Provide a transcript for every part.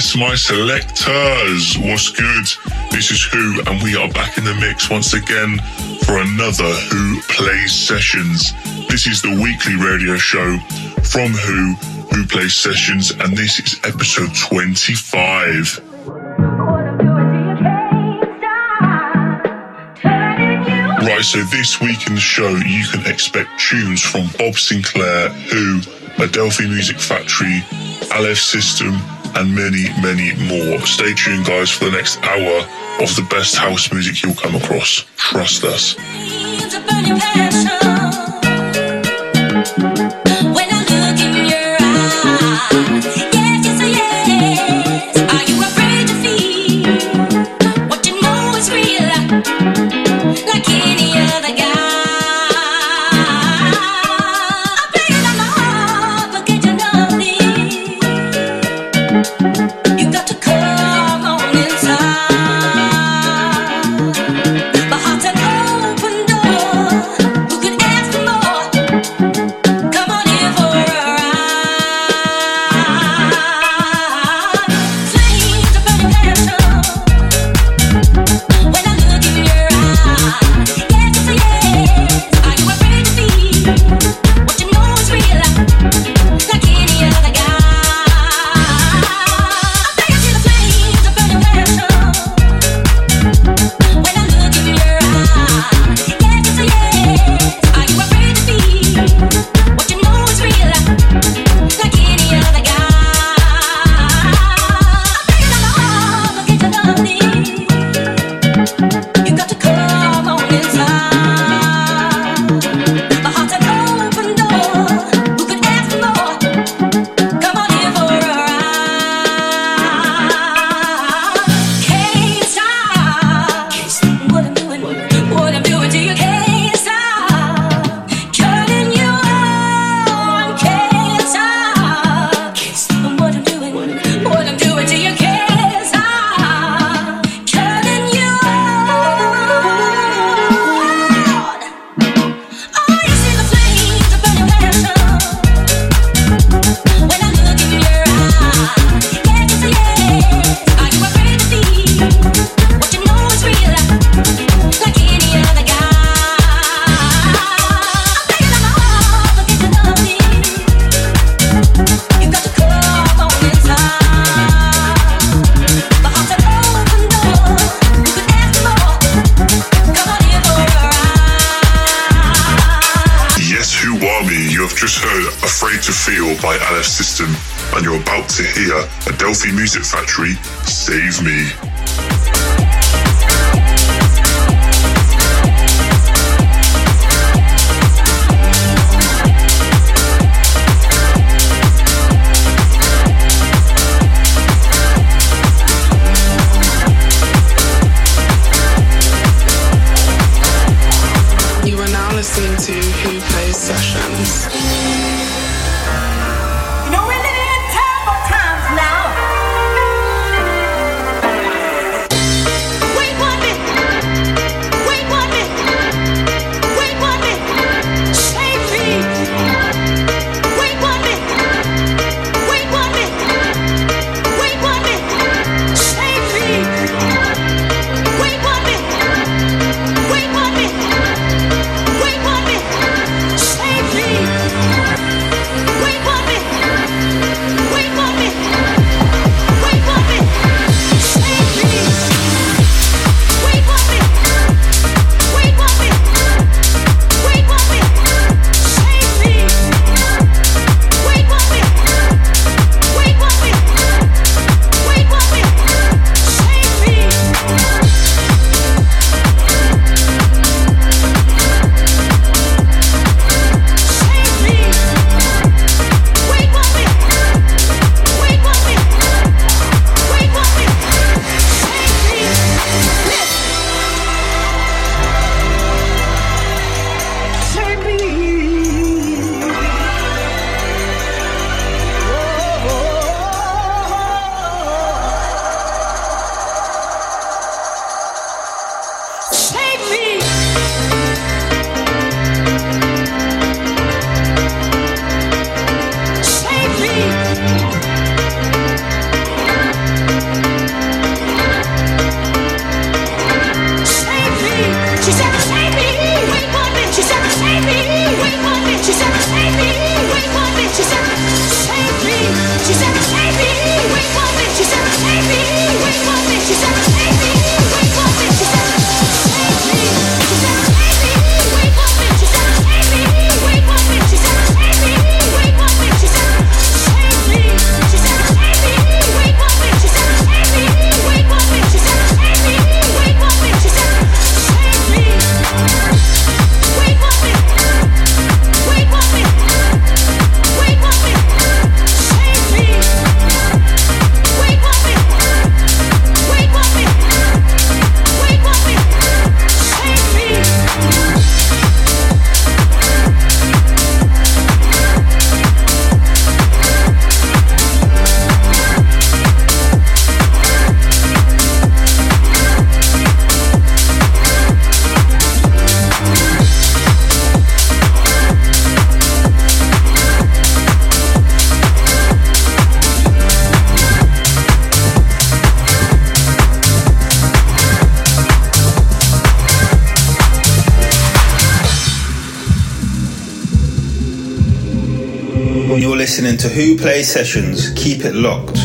Yes, my selectors, what's good? This is Who, and we are back in the mix once again for another Who Plays Sessions. This is the weekly radio show from Who, Who Plays Sessions, and this is episode 25. Right, so this week in the show, you can expect tunes from Bob Sinclar, Who, Adelphi Music Factory, Aleph System, and many, many more. Stay tuned, guys, for the next hour of the best house music you'll come across. Trust us. To Who Play Sessions. Keep it locked.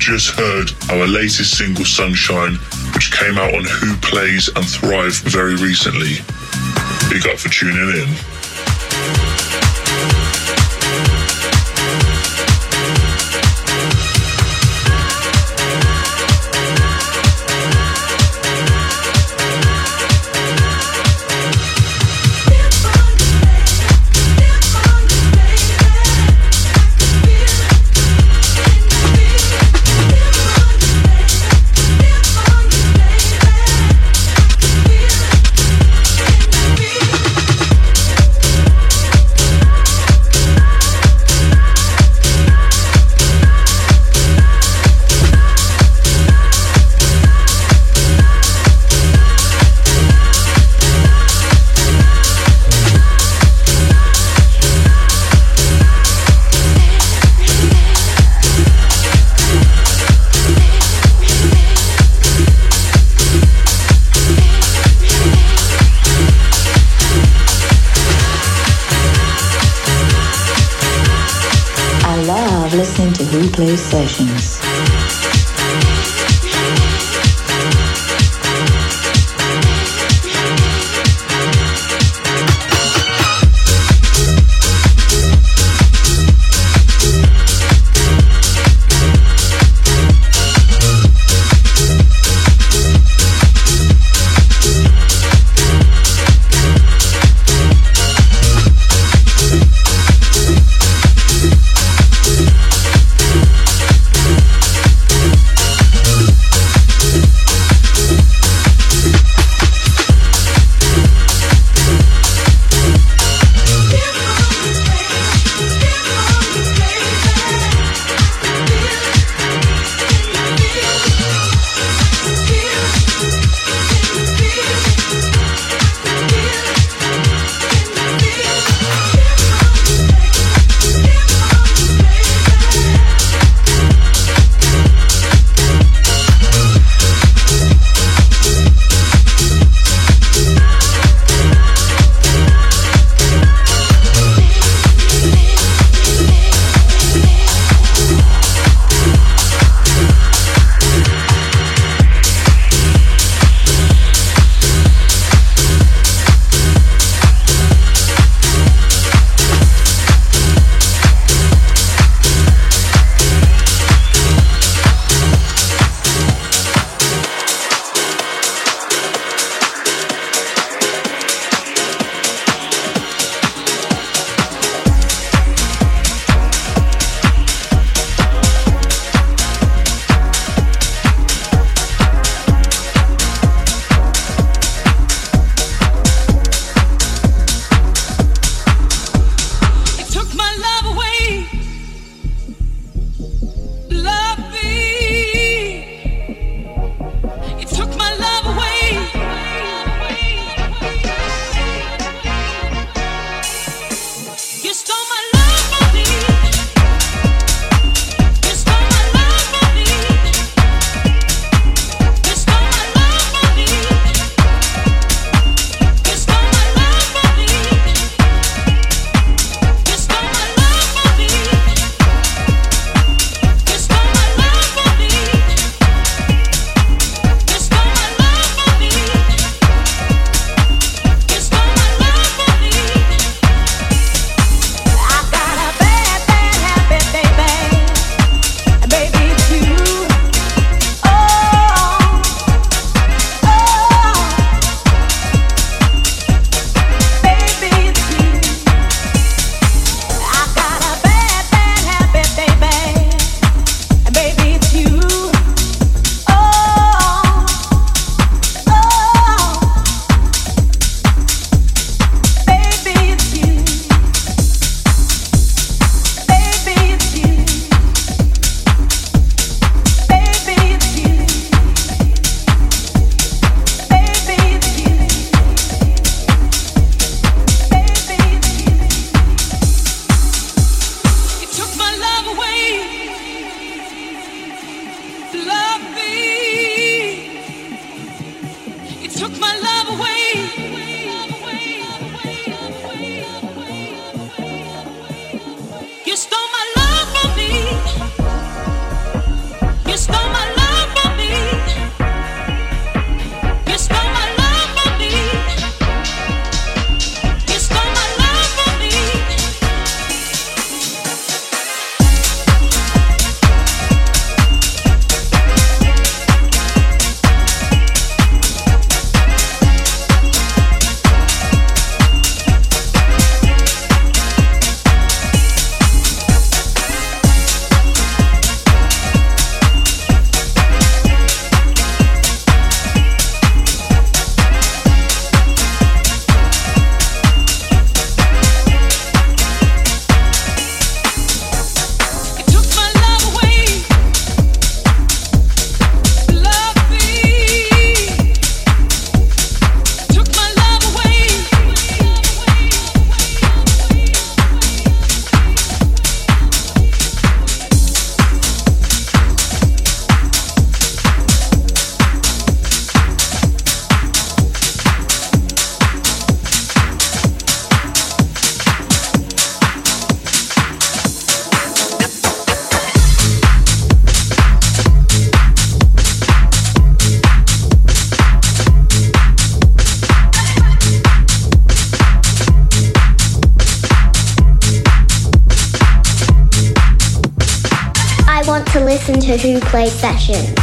Just heard our latest single, Sunshine, which came out on Who Plays and Thrive very recently. Big up for tuning in. to Who plays Sessions.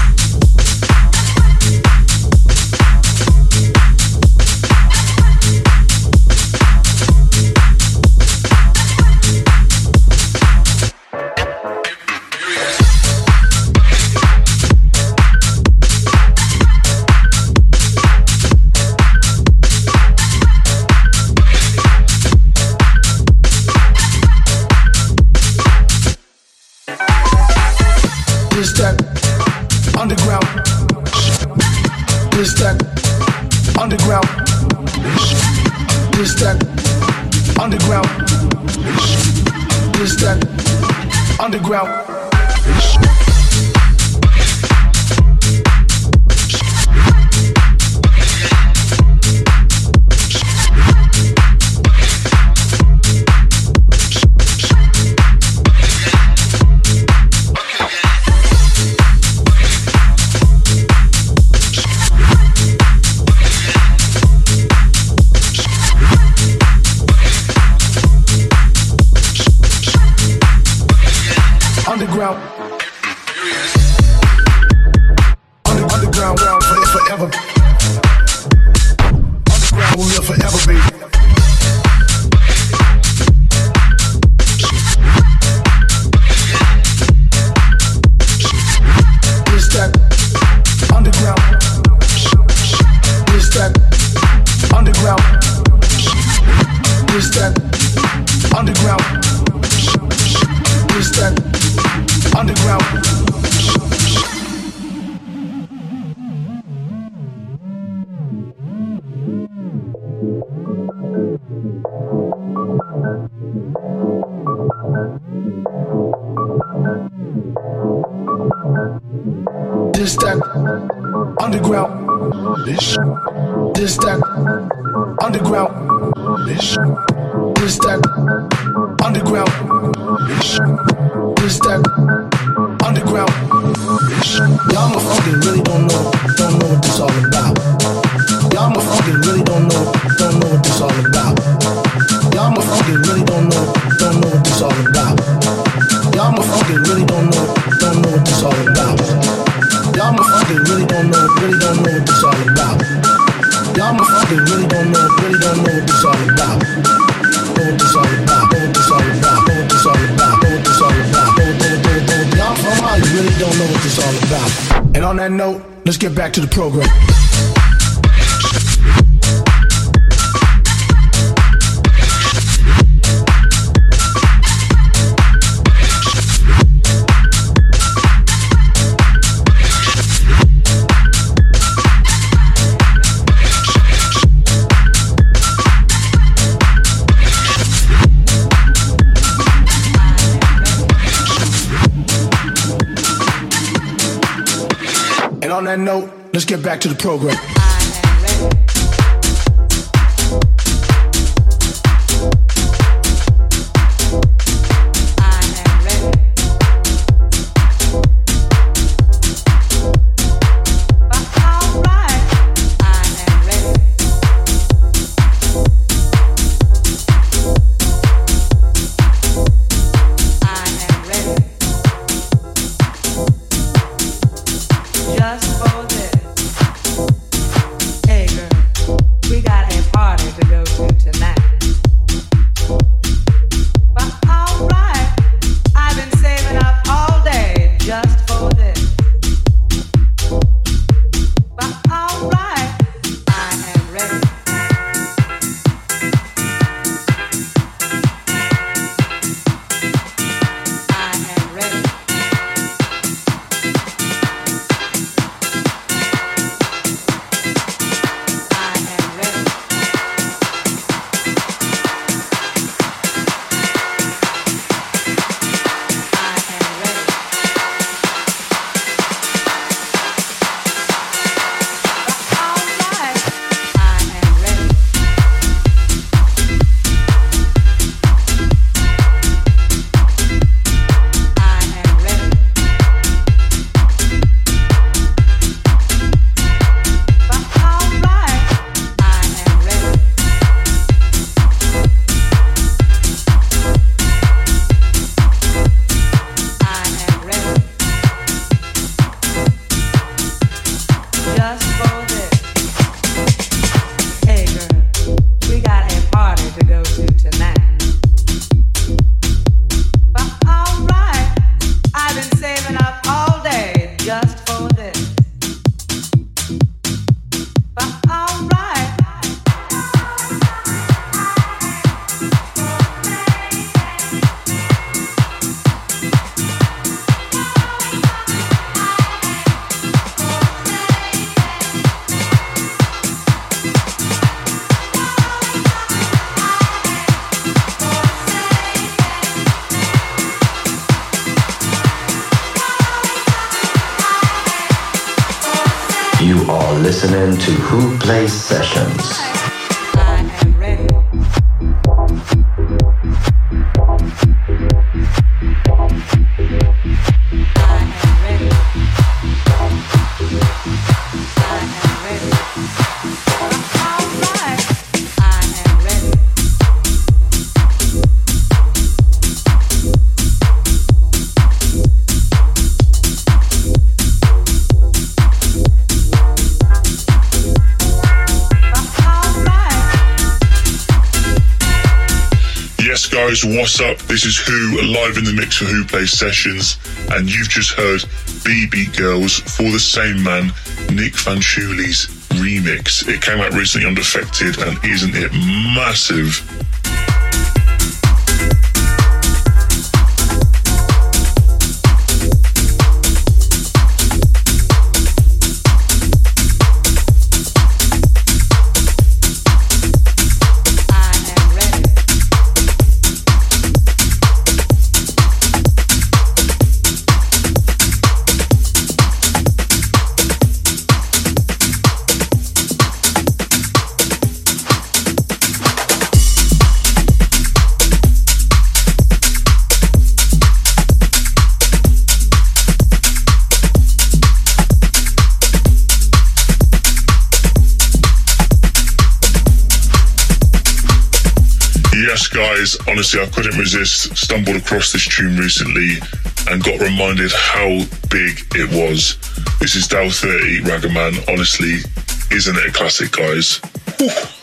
And on that note, let's get back to the program. What's up? This is Who live in the mix for Who Plays Sessions, and you've just heard BB Girls for the same man, Nick Van Fanciulli's remix. It came out recently on Defected, and isn't it massive? Guys, honestly, I couldn't resist. Stumbled across this tune recently and got reminded how big it was. This is Dow 30 Ragaman. Honestly, isn't it a classic, guys? Now,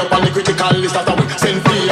up on the critical list. That's how we send people.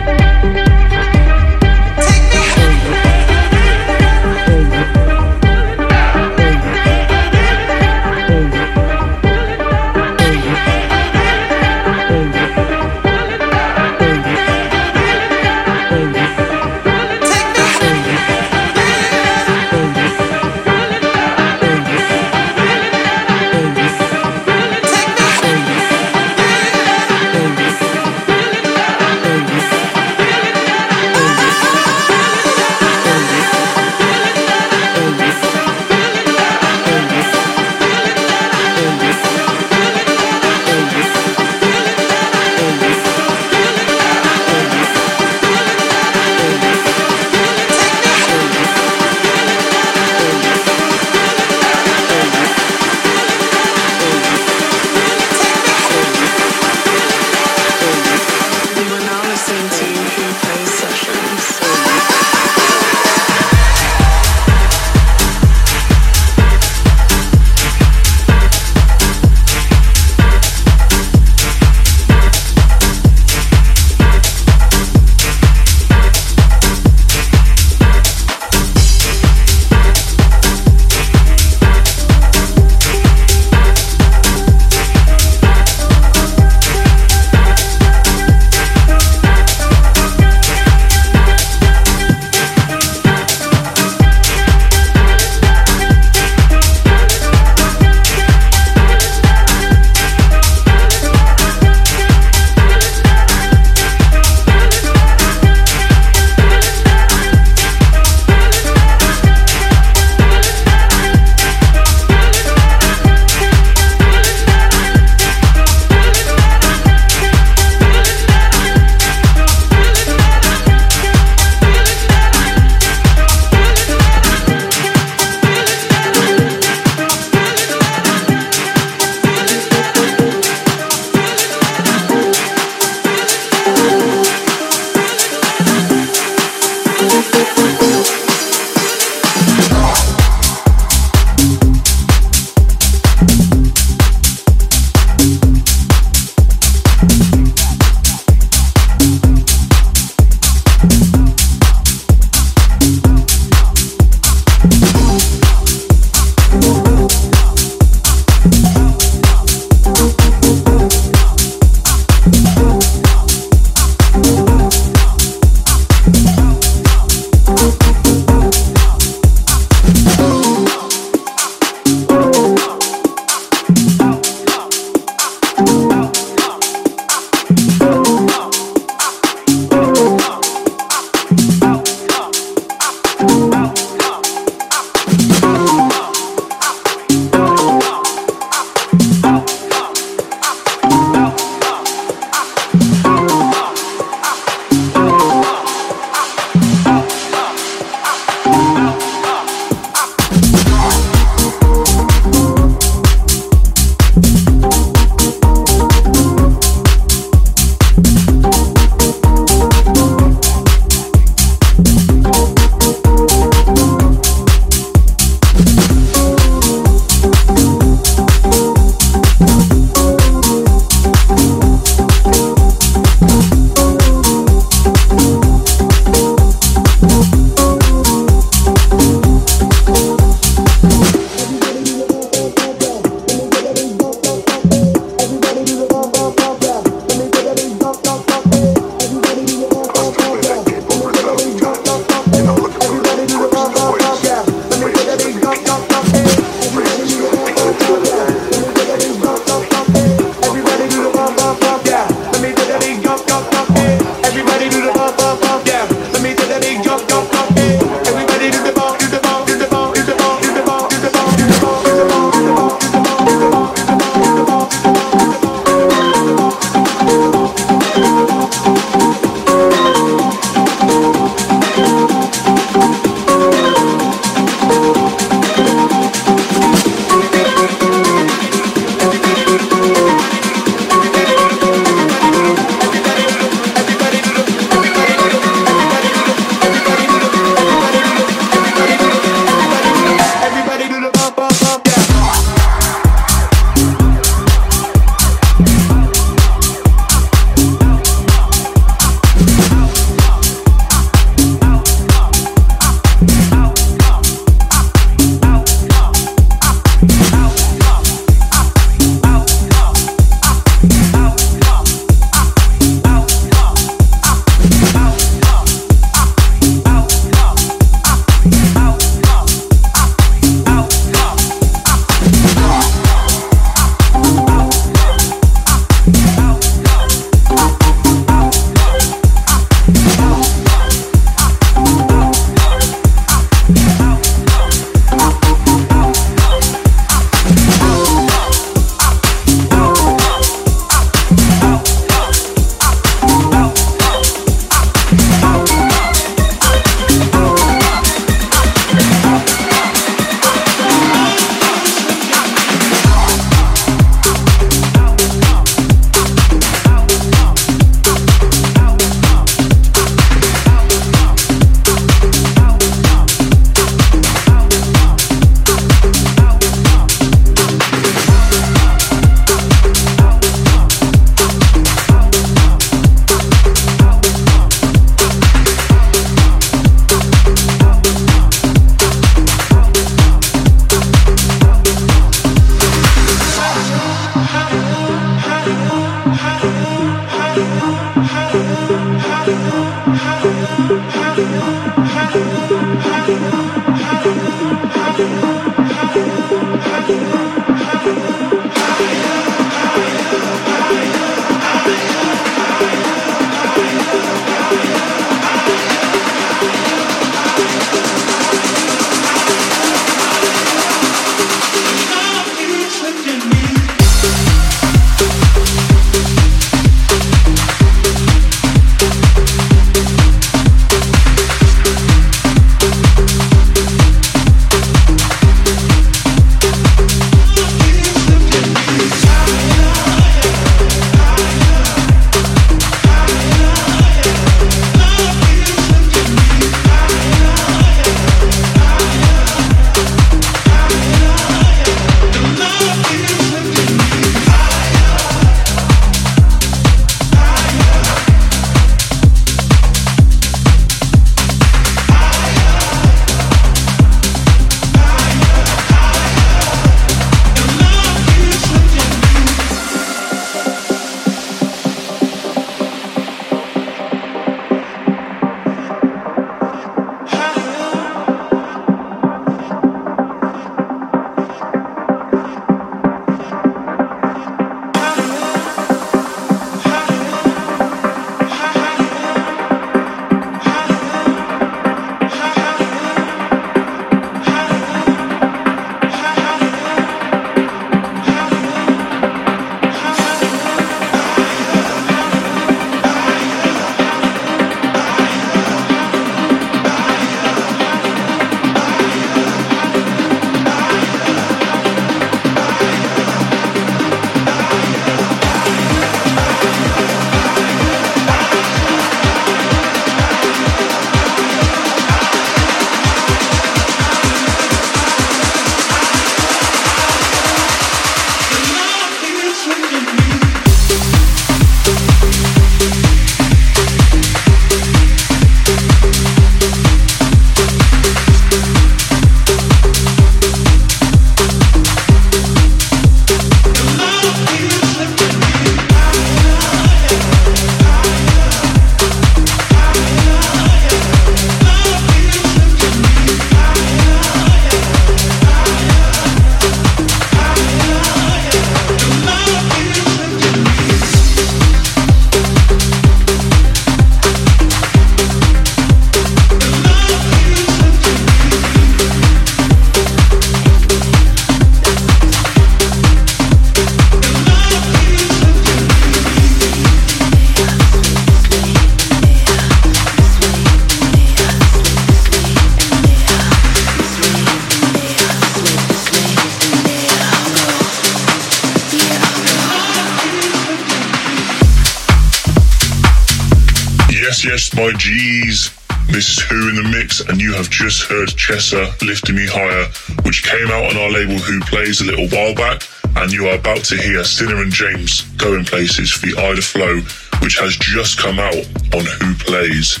Yes, yes, my G's. This is Wh0 in the Mix, and you have just heard Chessa Lifting Me Higher, which came out on our label Wh0 Plays a little while back, and you are about to hear Sinner and James going places for the Ida Flow, which has just come out on Wh0 Plays.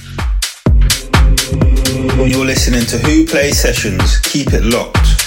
You're listening to Wh0 Plays Sessions. Keep it locked.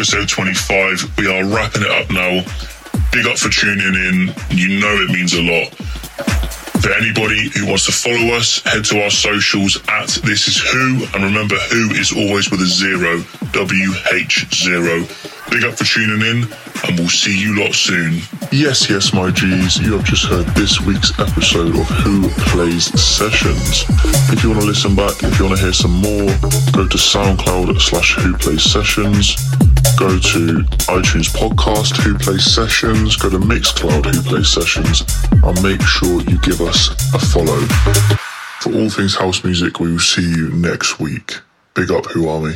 Episode 25. We are wrapping it up now. Big up for tuning in. You know it means a lot. For anybody who wants to follow us, head to our socials at This Is Who, and remember, Who is always with a zero, W H zero. Big up for tuning in, and we'll see you lot soon. Yes, yes, my G's, you have just heard this week's episode of Wh0 Plays Sessions. If you want to listen back, if you want to hear some more, go to SoundCloud slash Wh0 Plays Sessions. Go to iTunes Podcast Wh0 Plays Sessions. Go to Mixcloud Wh0 Plays Sessions. And make sure you give us a follow. For all things house music, we will see you next week. Big up Who Are Me.